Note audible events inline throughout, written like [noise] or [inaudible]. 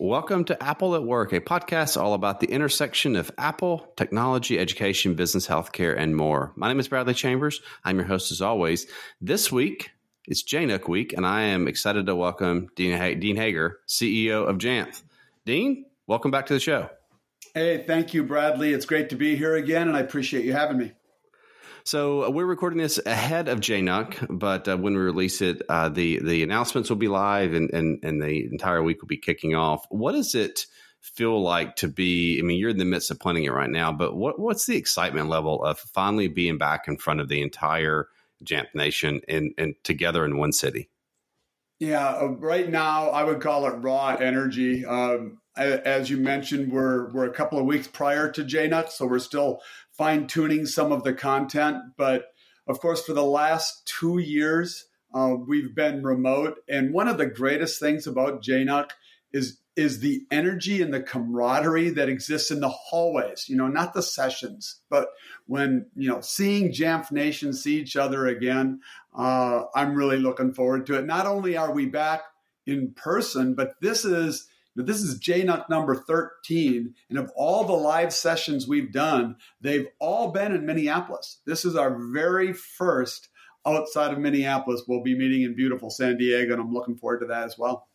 Welcome to Apple at Work, a podcast all about the intersection of Apple, technology, education, business, healthcare, and more. My name is Bradley Chambers. I'm your host as always. This week, it's JNUC week, and I am excited to welcome Dean, Dean Hager, CEO of Jamf. Dean, welcome back to the show. Hey, thank you, Bradley. It's great to be here again, and I appreciate you having me. So uh, we're recording this ahead of JNUC, but uh, when we release it, uh, the the announcements will be live, and, and and the entire week will be kicking off. What does it feel like to be? I mean, you're in the midst of planning it right now, but what what's the excitement level of finally being back in front of the entire Jamf Nation and and together in one city? Yeah, uh, right now I would call it raw energy. Um, as you mentioned, we're we're a couple of weeks prior to JNUC, so we're still fine tuning some of the content. But of course, for the last two years, uh, we've been remote. And one of the greatest things about JNUC is is the energy and the camaraderie that exists in the hallways. You know, not the sessions, but when you know seeing Jamf Nation see each other again. Uh, I'm really looking forward to it. Not only are we back in person, but this is this is JNUC number 13. And of all the live sessions we've done, they've all been in Minneapolis. This is our very first outside of Minneapolis. We'll be meeting in beautiful San Diego, and I'm looking forward to that as well.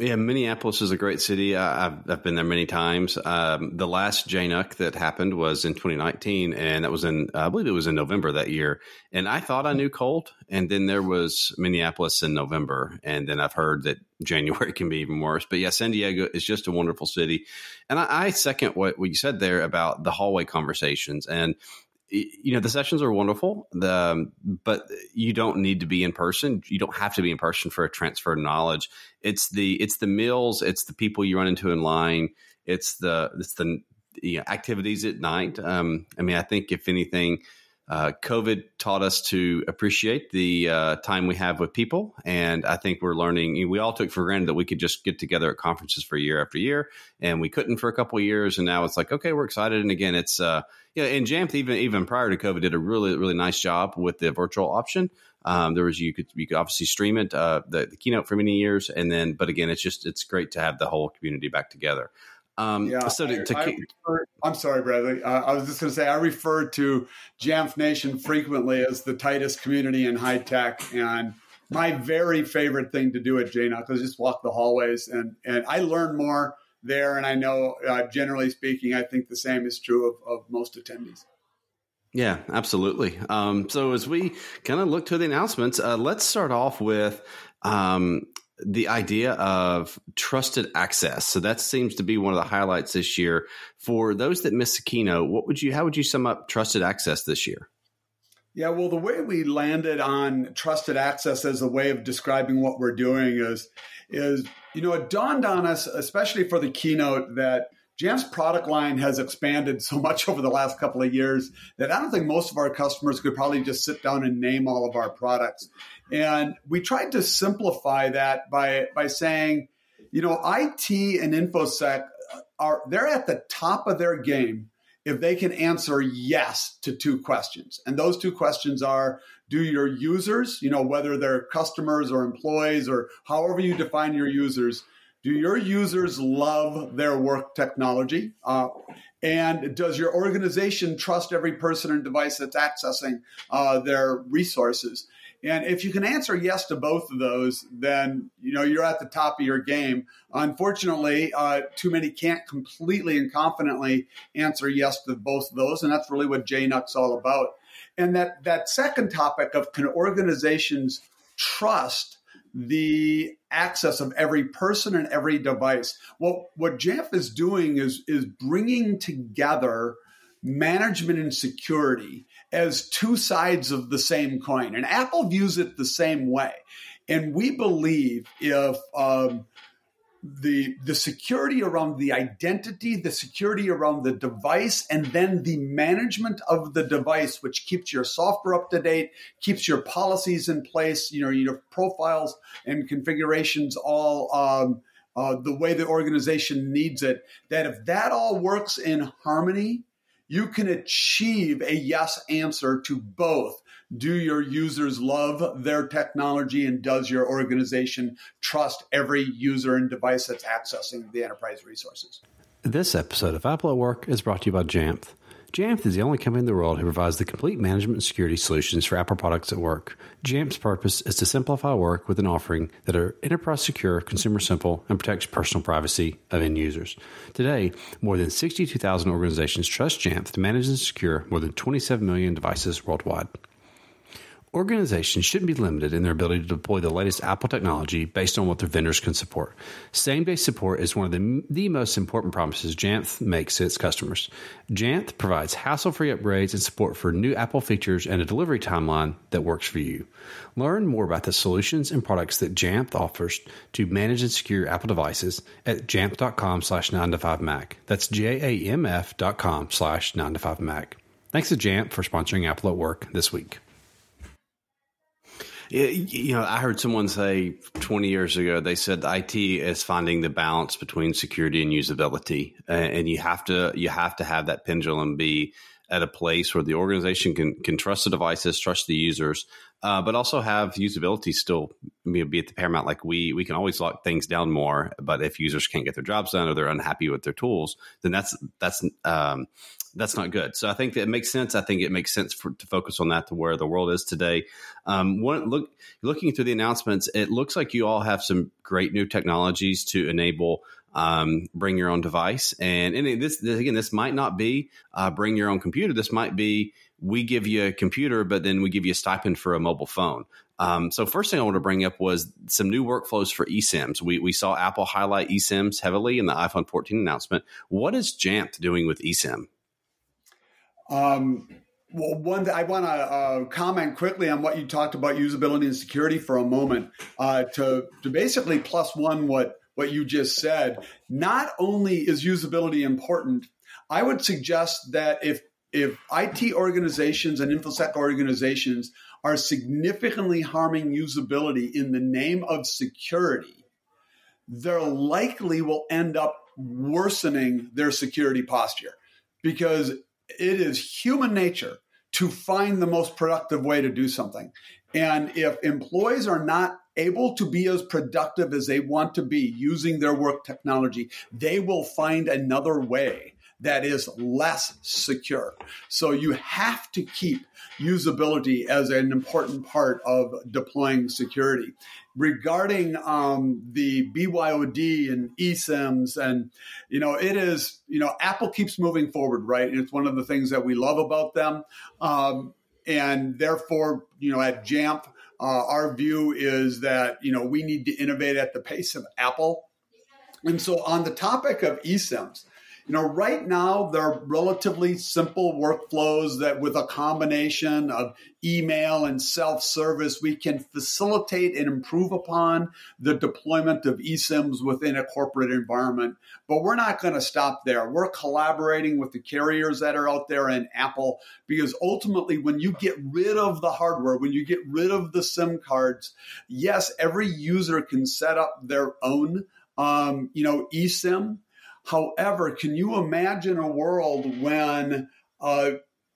Yeah, Minneapolis is a great city. I've, I've been there many times. Um, the last JNUC that happened was in 2019, and that was in, I believe it was in November that year. And I thought I knew cold, and then there was Minneapolis in November, and then I've heard that [laughs] January can be even worse. But yeah, San Diego is just a wonderful city, and I, I second what, what you said there about the hallway conversations. And you know the sessions are wonderful the, um, but you don't need to be in person. You don't have to be in person for a transfer of knowledge. It's the it's the meals it's the people you run into in line it's the it's the you know, activities at night. Um, i mean i think if anything uh, COVID taught us to appreciate the uh, time we have with people, and I think we're learning. We all took for granted that we could just get together at conferences for year after year, and we couldn't for a couple years. And now it's like, okay, we're excited. And again, it's uh. And Jamf even even prior to COVID did a really really nice job with the virtual option. Um, there was you could you could obviously stream it uh, the, the keynote for many years, and then but again, it's just it's great to have the whole community back together. Um, yeah, so to, to refer, I'm sorry, Bradley. Uh, I was just going to say I refer to Jamf Nation frequently as the tightest community in high tech, and my very favorite thing to do at JNUC is just walk the hallways, and and I learn more there. And I know, uh, generally speaking, I think the same is true of, of most attendees. Yeah, absolutely. Um, so as we kind of look to the announcements, uh, let's start off with um, the idea of trusted access. So that seems to be one of the highlights this year. For those that missed the keynote, what would you how would you sum up trusted access this year? Yeah, well, the way we landed on trusted access as a way of describing what we're doing is is you know it dawned on us, especially for the keynote, that Jamf's product line has expanded so much over the last couple of years that I don't think most of our customers could probably just sit down and name all of our products. And we tried to simplify that by by saying, you know, IT and infosec are they're at the top of their game if they can answer yes to two questions. And those two questions are do your users, you know, whether they're customers or employees or however you define your users, do your users love their work technology? Uh, and does your organization trust every person and device that's accessing uh, their resources? And if you can answer yes to both of those, then you know you're at the top of your game. Unfortunately, uh, too many can't completely and confidently answer yes to both of those, and that's really what JNUC's all about. And that that second topic of can organizations trust the access of every person and every device. Well, what Jamf is doing is, is bringing together management and security as two sides of the same coin. And Apple views it the same way. And we believe if um, the the security around the identity, the security around the device, and then the management of the device, which keeps your software up to date, keeps your policies in place, you know, your profiles and configurations all um, uh, the way the organization needs it. That if that all works in harmony, you can achieve a yes answer to both do your users love their technology and does your organization trust every user and device that's accessing the enterprise resources? This episode of Apple at Work is brought to you by Jamf. Jamf is the only company in the world who provides the complete management and security solutions for Apple products at work. Jamf's purpose is to simplify work with an offering that are enterprise secure, consumer simple, and protects personal privacy of end users. Today, more than 62,000 organizations trust Jamf to manage and secure more than 27 million devices worldwide. Organizations shouldn't be limited in their ability to deploy the latest Apple technology based on what their vendors can support. Same day support is one of the, the most important promises Jamf makes to its customers. Jamf provides hassle free upgrades and support for new Apple features and a delivery timeline that works for you. Learn more about the solutions and products that Jamf offers to manage and secure Apple devices at jamf.com slash 9 to 5 Mac. That's J A M F dot com slash 9 to 5 Mac. Thanks to Jamf for sponsoring Apple at Work this week. You know, I heard someone say 20 years ago, they said IT is finding the balance between security and usability. And you have to, you have to have that pendulum be at a place where the organization can, can trust the devices, trust the users, uh, but also have usability still be at the paramount. Like we we can always lock things down more, but if users can't get their jobs done or they're unhappy with their tools, then that's that's um, that's not good. So I think it makes sense. I think it makes sense for, to focus on that to where the world is today. Um, one look looking through the announcements, it looks like you all have some great new technologies to enable um, bring your own device. And, and this, this, again, this might not be uh, bring your own computer. This might be we give you a computer, but then we give you a stipend for a mobile phone. Um, so first thing I want to bring up was some new workflows for eSIMs. We, we saw Apple highlight eSIMs heavily in the iPhone 14 announcement. What is Jamf doing with eSIM? Um, well, one, I want to uh, comment quickly on what you talked about usability and security for a moment uh, to to basically plus one what what you just said. Not only is usability important, I would suggest that if if IT organizations and infosec organizations are significantly harming usability in the name of security, they likely will end up worsening their security posture because it is human nature to find the most productive way to do something. And if employees are not able to be as productive as they want to be using their work technology, they will find another way that is less secure. So you have to keep usability as an important part of deploying security. Regarding um, the BYOD and eSIMs, and you know, it is you know, Apple keeps moving forward, right? And it's one of the things that we love about them, um, and therefore, you know, at Jamf, uh, our view is that you know we need to innovate at the pace of Apple. And so, on the topic of eSIMs, you know, right now they're relatively simple workflows that with a combination of email and self-service, we can facilitate and improve upon the deployment of eSIMs within a corporate environment. But we're not going to stop there. We're collaborating with the carriers that are out there and Apple because ultimately when you get rid of the hardware, when you get rid of the SIM cards, yes, every user can set up their own um, you know, eSIM However, can you imagine a world when uh,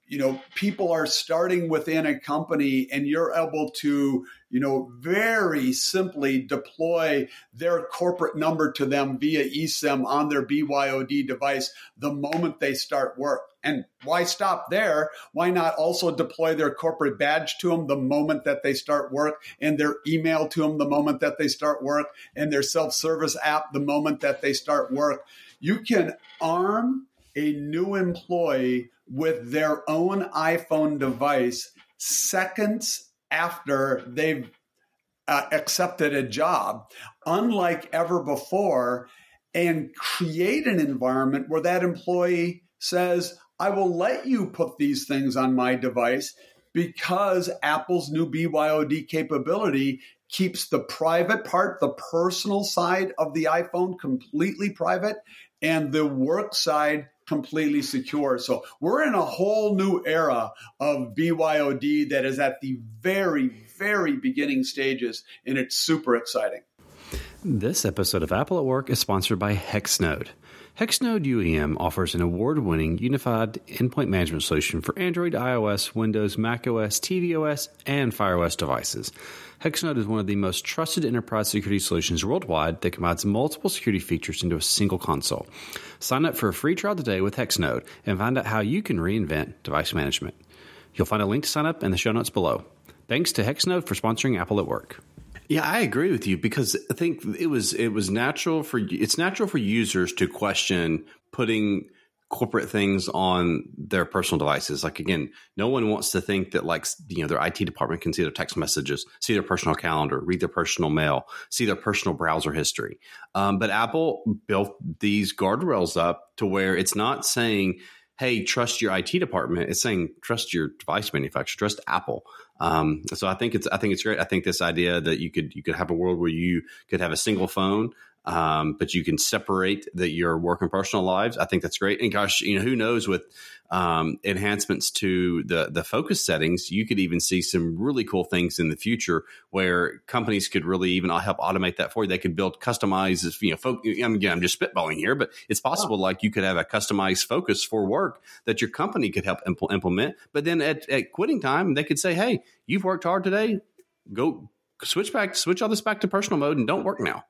you know people are starting within a company and you're able to you know very simply deploy their corporate number to them via eSIM on their BYOD device the moment they start work and why stop there? Why not also deploy their corporate badge to them the moment that they start work and their email to them the moment that they start work and their self-service app the moment that they start work? You can arm a new employee with their own iPhone device seconds after they've uh, accepted a job, unlike ever before, and create an environment where that employee says, I will let you put these things on my device because Apple's new BYOD capability keeps the private part, the personal side of the iPhone completely private, and the work side completely secure. So we're in a whole new era of BYOD that is at the very, very beginning stages, and it's super exciting. This episode of Apple at Work is sponsored by Hexnode. Hexnode UEM offers an award winning unified endpoint management solution for Android, iOS, Windows, macOS, tvOS, and FireOS devices. Hexnode is one of the most trusted enterprise security solutions worldwide that combines multiple security features into a single console. Sign up for a free trial today with Hexnode and find out how you can reinvent device management. You'll find a link to sign up in the show notes below. Thanks to Hexnode for sponsoring Apple at Work. Yeah, I agree with you because I think it was it was natural for it's natural for users to question putting corporate things on their personal devices. Like again, no one wants to think that like you know their IT department can see their text messages, see their personal calendar, read their personal mail, see their personal browser history. Um, but Apple built these guardrails up to where it's not saying hey, trust your IT department. It's saying trust your device manufacturer, trust Apple. Um, so I think it's I think it's great. I think this idea that you could you could have a world where you could have a single phone um, but you can separate that your work and personal lives. I think that's great. And gosh, you know, who knows with um, enhancements to the the focus settings, you could even see some really cool things in the future where companies could really even help automate that for you. They could build customized, you know, fo- again, I'm just spitballing here, but it's possible oh. like you could have a customized focus for work that your company could help impl- implement. But then at, at quitting time, they could say, "Hey, you've worked hard today. Go switch back, switch all this back to personal mode, and don't work now."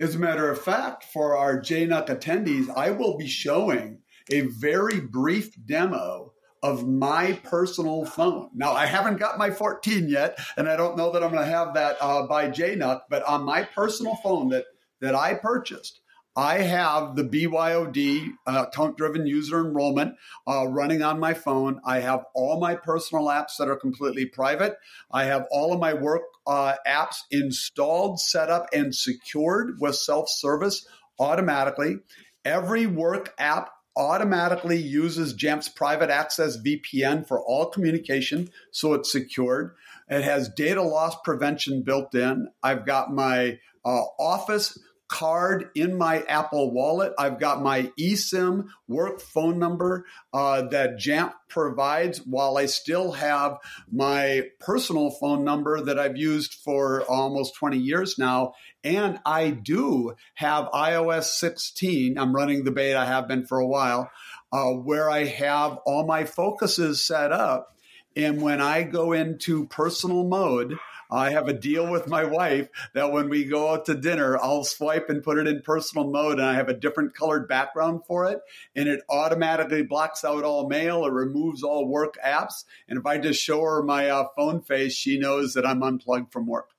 As a matter of fact, for our JNUC attendees, I will be showing a very brief demo of my personal phone. Now, I haven't got my 14 yet, and I don't know that I'm going to have that uh, by JNUC, but on my personal phone that, that I purchased, I have the BYOD uh, account driven user enrollment uh, running on my phone. I have all my personal apps that are completely private. I have all of my work uh, apps installed, set up, and secured with self service automatically. Every work app automatically uses Jamf's private access VPN for all communication, so it's secured. It has data loss prevention built in. I've got my uh, Office card in my Apple Wallet. I've got my eSIM work phone number uh, that Jamf provides, while I still have my personal phone number that I've used for almost 20 years now. And I do have iOS 16. I'm running the beta, I have been for a while, uh, where I have all my focuses set up. And when I go into personal mode, I have a deal with my wife that when we go out to dinner, I'll swipe and put it in personal mode and I have a different colored background for it. And it automatically blocks out all mail or removes all work apps. And if I just show her my uh, phone face, she knows that I'm unplugged from work.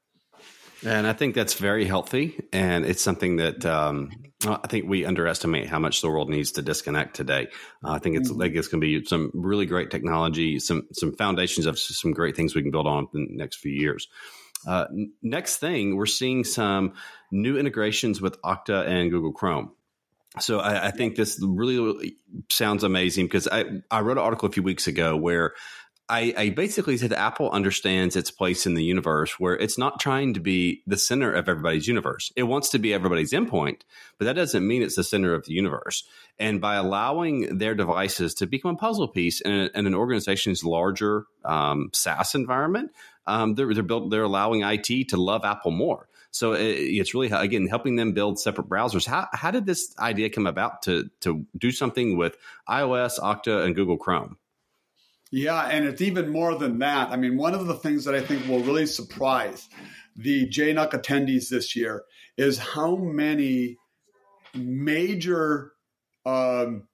And I think that's very healthy. And it's something that um, I think we underestimate how much the world needs to disconnect today. Uh, I think it's like it's going to be some really great technology, some some foundations of some great things we can build on in the next few years. Uh, next thing, we're seeing some new integrations with Okta and Google Chrome. So I, I think this really sounds amazing because I, I wrote an article a few weeks ago where I, I, basically said Apple understands its place in the universe where it's not trying to be the center of everybody's universe. It wants to be everybody's endpoint, but that doesn't mean it's the center of the universe. And by allowing their devices to become a puzzle piece in, a, in an organization's larger um, SaaS environment, um, they're, they're, built, they're allowing IT to love Apple more. So it, it's really again helping them build separate browsers. How, how did this idea come about to to do something with iOS, Okta, and Google Chrome? Yeah, and it's even more than that. I mean, one of the things that I think will really surprise the JNUC attendees this year is how many major um,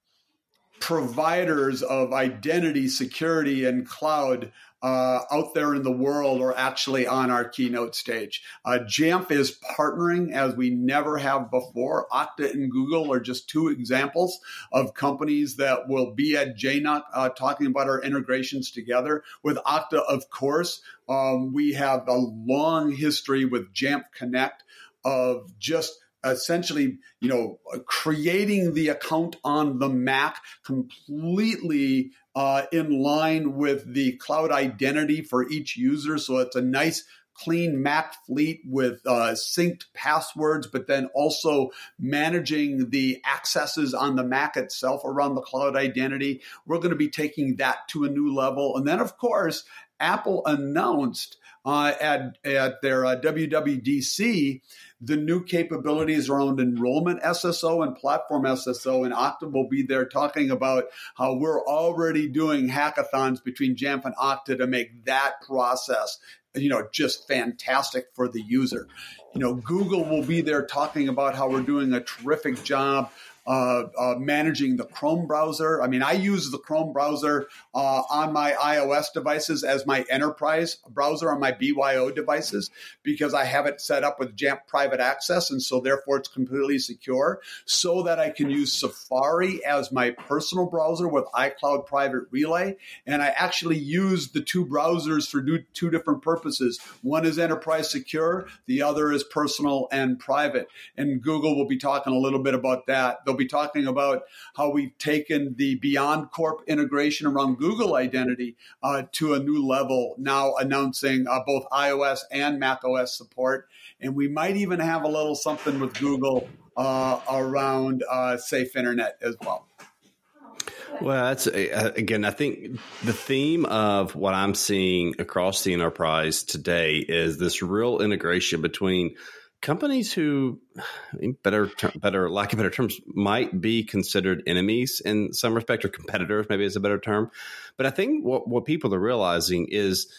providers of identity, security, and cloud uh, out there in the world are actually on our keynote stage. Uh, Jamf is partnering as we never have before. Okta and Google are just two examples of companies that will be at JNUC uh, talking about our integrations together. With Okta, of course, um, we have a long history with Jamf Connect of just essentially, you know, creating the account on the Mac completely uh, in line with the cloud identity for each user. So it's a nice clean Mac fleet with uh, synced passwords, but then also managing the accesses on the Mac itself around the cloud identity. We're going to be taking that to a new level. And then, of course, Apple announced uh, at, at their uh, WWDC the new capabilities around enrollment SSO and platform SSO. And Okta will be there talking about how we're already doing hackathons between Jamf and Okta to make that process you know just fantastic for the user you know google will be there talking about how we're doing a terrific job uh, uh, managing the Chrome browser. I mean, I use the Chrome browser uh, on my iOS devices as my enterprise browser on my BYO devices because I have it set up with Jamf Private Access, and so therefore it's completely secure, so that I can use Safari as my personal browser with iCloud Private Relay, and I actually use the two browsers for two different purposes. One is enterprise secure, the other is personal and private, and Google will be talking a little bit about that. They'll be talking about how we've taken the BeyondCorp integration around Google Identity uh, to a new level, now announcing uh, both iOS and Mac OS support. And we might even have a little something with Google uh, around uh, safe internet as well. Well, that's again, I think the theme of what I'm seeing across the enterprise today is this real integration between companies who better better lack of better terms might be considered enemies in some respect or competitors maybe is a better term. But i think what, what people are realizing is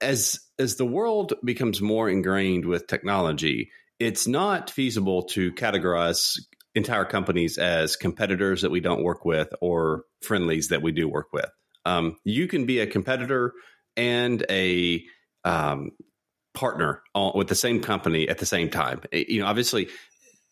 as as the world becomes more ingrained with technology it's not feasible to categorize entire companies as competitors that we don't work with or friendlies that we do work with. Um, you can be a competitor and a um, partner with the same company at the same time. You know, obviously,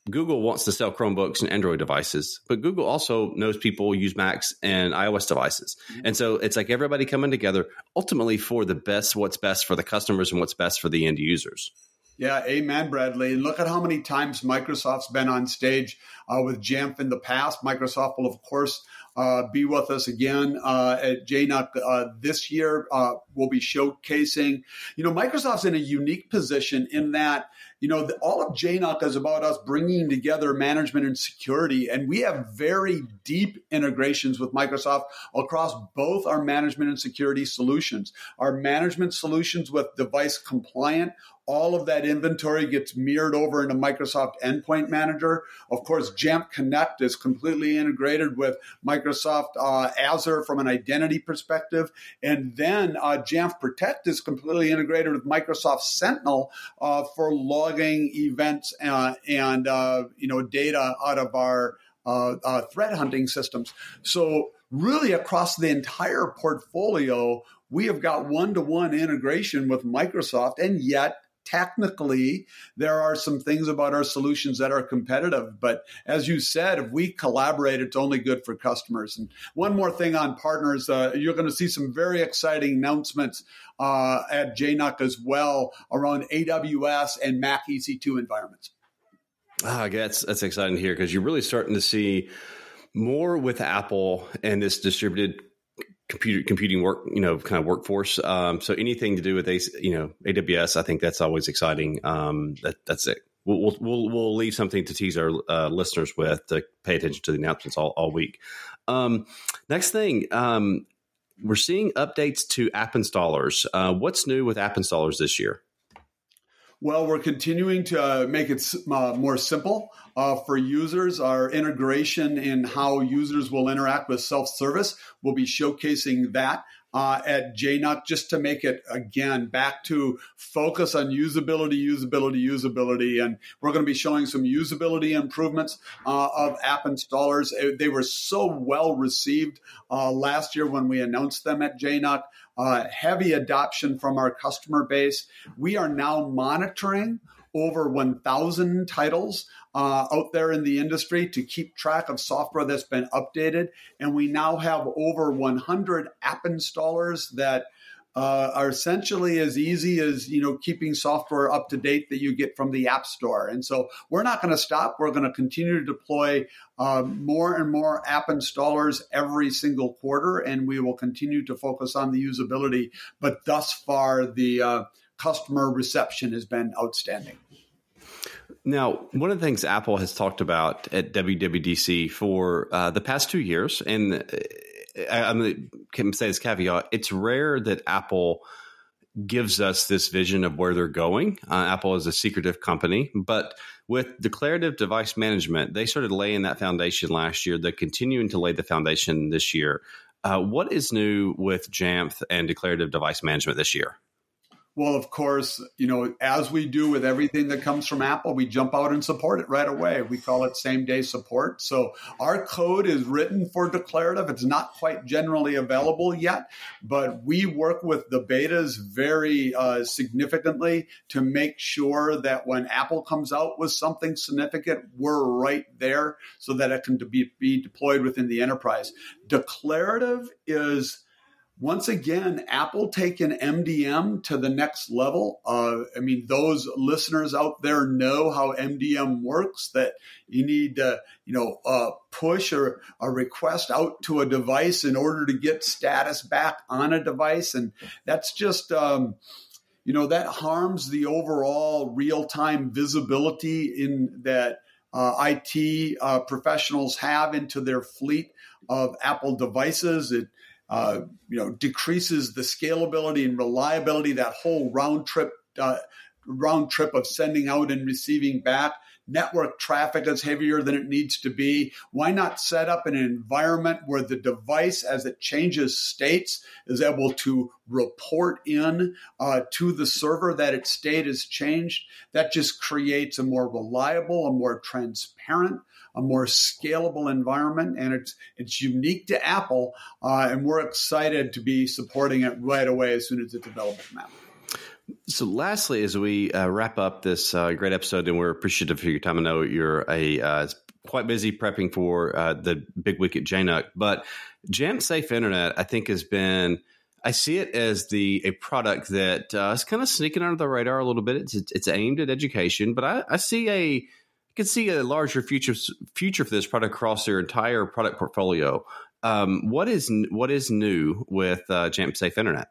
Google wants to sell Chromebooks and Android devices, but Google also knows people use Macs and iOS devices. Mm-hmm. And so it's like everybody coming together ultimately for the best, what's best for the customers and what's best for the end users. Yeah, amen, Bradley. And look at how many times Microsoft's been on stage uh, with Jamf in the past. Microsoft will, of course, uh, be with us again uh, at JNUC uh, this year. Uh, we'll be showcasing. You know, Microsoft's in a unique position in that you know, the, all of JNUC is about us bringing together management and security. And we have very deep integrations with Microsoft across both our management and security solutions. Our management solutions with device compliant, all of that inventory gets mirrored over into Microsoft Endpoint Manager. Of course, Jamf Connect is completely integrated with Microsoft uh, Azure from an identity perspective. And then uh, Jamf Protect is completely integrated with Microsoft Sentinel uh, for logging events uh, and uh, you know data out of our uh, threat hunting systems. So really across the entire portfolio, we have got one to one integration with Microsoft, and yet technically there are some things about our solutions that are competitive but as you said if we collaborate it's only good for customers. And one more thing on partners uh, you're going to see some very exciting announcements uh, at jnuc as well around aws and mac ec2 environments. Ah, that's that's exciting to hear because you're really starting to see more with apple and this distributed computer computing work, you know, kind of workforce. Um, so anything to do with a, you know, AWS, I think that's always exciting. Um, that, that's it. We'll, we'll, we'll leave something to tease our uh, listeners with to pay attention to the announcements all, all week. Um, next thing, um, we're seeing updates to app installers. Uh, what's new with app installers this year? Well, we're continuing to uh, make it uh, more simple uh, for users. Our integration in how users will interact with self service, we'll be showcasing that. Uh, at JNUC just to make it again back to focus on usability, usability, usability. And we're going to be showing some usability improvements uh, of app installers. They were so well received uh, last year when we announced them at JNUC uh, heavy adoption from our customer base. We are now monitoring over 1,000 titles uh, out there in the industry to keep track of software that's been updated. And we now have over 100 app installers that uh, are essentially as easy as you know keeping software up to date that you get from the app store. And so we're not going to stop. We're going to continue to deploy uh, more and more app installers every single quarter and we will continue to focus on the usability. But thus far the uh, customer reception has been outstanding now, one of the things Apple has talked about at WWDC for uh, the past two years, and I, am going to say this caveat: it's rare that Apple gives us this vision of where they're going. Uh, Apple is a secretive company, but with declarative device management, they started laying that foundation last year. They're continuing to lay the foundation this year. Uh, what is new with Jamf and declarative device management this year? Well, of course, you know, as we do with everything that comes from Apple, we jump out and support it right away. We call it same day support. So our code is written for declarative. It's not quite generally available yet, but we work with the betas very uh, significantly to make sure that when Apple comes out with something significant, we're right there so that it can be, be deployed within the enterprise. Declarative is once again, Apple taking MDM to the next level. Uh, I mean, those listeners out there know how MDM works. That you need to, you know, uh, push or a request out to a device in order to get status back on a device, and that's just. Um, you know that harms the overall real-time visibility in that uh, IT uh, professionals have into their fleet of Apple devices. It uh, you know, decreases the scalability and reliability, that whole round trip, uh, round trip of sending out and receiving back. Network traffic is heavier than it needs to be. Why not set up an environment where the device, as it changes states, is able to report in uh, to the server that its state has changed? That just creates a more reliable, a more transparent, a more scalable environment, and it's it's unique to Apple, uh, and we're excited to be supporting it right away as soon as it's available from Apple. So, lastly, as we uh, wrap up this uh, great episode, and we're appreciative for your time. I know you're a uh, quite busy prepping for uh, the big week at JNUC, but Jamf Safe Internet, I think, has been. I see it as the a product that uh, is kind of sneaking under the radar a little bit. It's it's aimed at education, but I, I see a can see a larger future future for this product across their entire product portfolio. Um, what is what is new with uh, Jamf Safe Internet?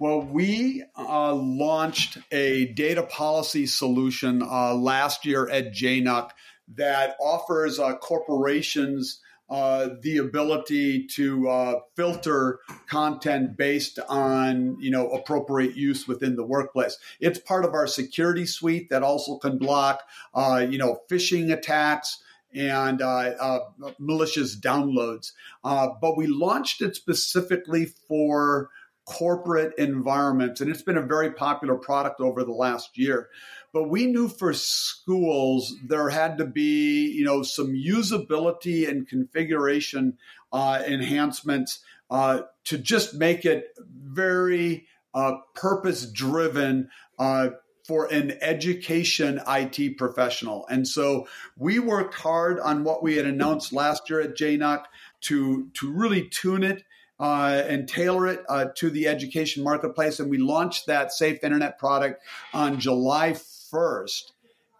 Well, we uh, launched a data policy solution uh, last year at JNUC that offers uh, corporations uh, the ability to uh, filter content based on you know appropriate use within the workplace. It's part of our security suite that also can block uh, you know phishing attacks and uh, uh, malicious downloads. but we launched it specifically for corporate environments, and it's been a very popular product over the last year. But we knew for schools there had to be, you know, some usability and configuration uh, enhancements uh, to just make it very uh, purpose driven uh, for an education IT professional. And so we worked hard on what we had announced last year at JNUC to, to really tune it uh, and tailor it uh, to the education marketplace. And we launched that Safe Internet product on July 1st.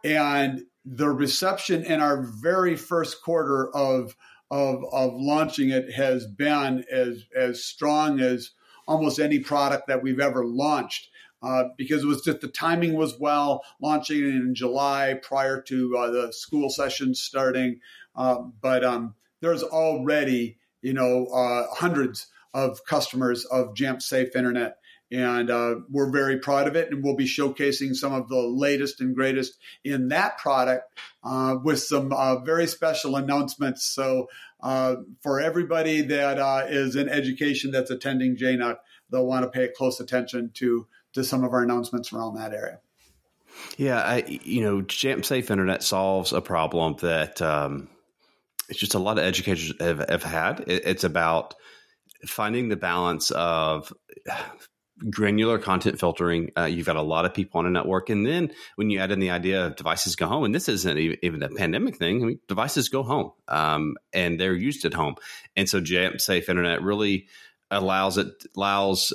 And the reception in our very first quarter of, of, of launching it has been as, as strong as almost any product that we've ever launched. Uh, because it was just the timing was well, launching in July prior to uh, the school session starting. Uh, but um, there's already, you know, uh, hundreds of customers of Jamf Safe Internet and uh, we're very proud of it. And we'll be showcasing some of the latest and greatest in that product uh, with some uh, very special announcements. So, uh, for everybody that uh, is in education that's attending JNUC, they'll want to pay close attention to to some of our announcements around that area. Yeah, I, you know, Jamf Safe Internet solves a problem that um, it's just a lot of educators have, have had. It, it's about finding the balance of granular content filtering. Uh, you've got a lot of people on a network, and then when you add in the idea of devices go home, and this isn't even a pandemic thing. I mean, devices go home, um, and they're used at home, and so Jamf Safe Internet really allows it allows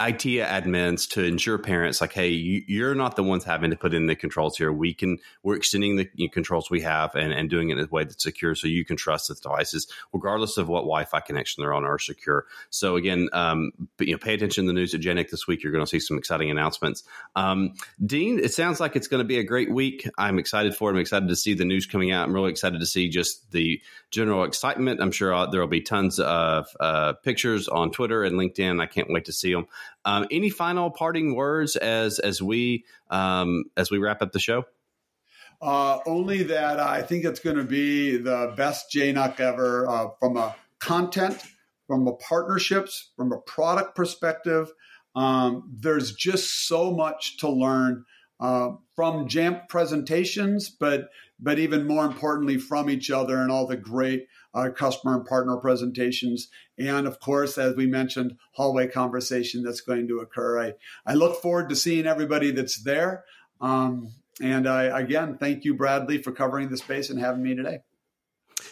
IT admins to ensure parents like, hey, you, are not the ones having to put in the controls here. We can we're extending the controls we have and, and doing it in a way that's secure, so you can trust the devices, regardless of what Wi-Fi connection they're on, are secure. So again, um, but, you know, pay attention to the news at JNUC this week. You're going to see some exciting announcements. Um, Dean, it sounds like it's going to be a great week. I'm excited for it. I'm excited to see the news coming out. I'm really excited to see just the general excitement. I'm sure uh, there will be tons of uh, pictures on Twitter and LinkedIn. I can't wait to see them. Um, any final parting words as as we um, as we wrap up the show? Uh, only that I think it's going to be the best JNUC ever uh, from a content, from a partnerships, from a product perspective. Um, there's just so much to learn uh, from Jamf presentations, but but even more importantly from each other and all the great uh, customer and partner presentations, and of course, as we mentioned, hallway conversation that's going to occur. I I look forward to seeing everybody that's there. Um, and I, again, thank you, Bradley, for covering the space and having me today.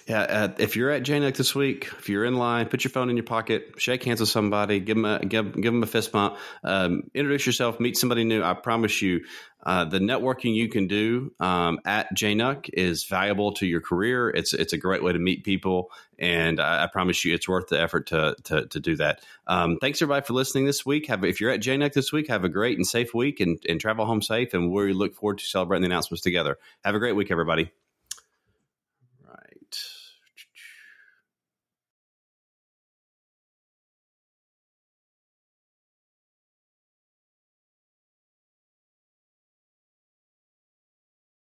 Yeah, uh, if you're at JNUC this week, if you're in line, put your phone in your pocket, shake hands with somebody, give them a give, give them a fist bump, um, introduce yourself, meet somebody new. I promise you, uh, the networking you can do um, at JNUC is valuable to your career. It's it's a great way to meet people, and I, I promise you, it's worth the effort to to, to do that. Um, thanks everybody for listening this week. Have if you're at JNUC this week, have a great and safe week, and, and travel home safe. And we look forward to celebrating the announcements together. Have a great week, everybody.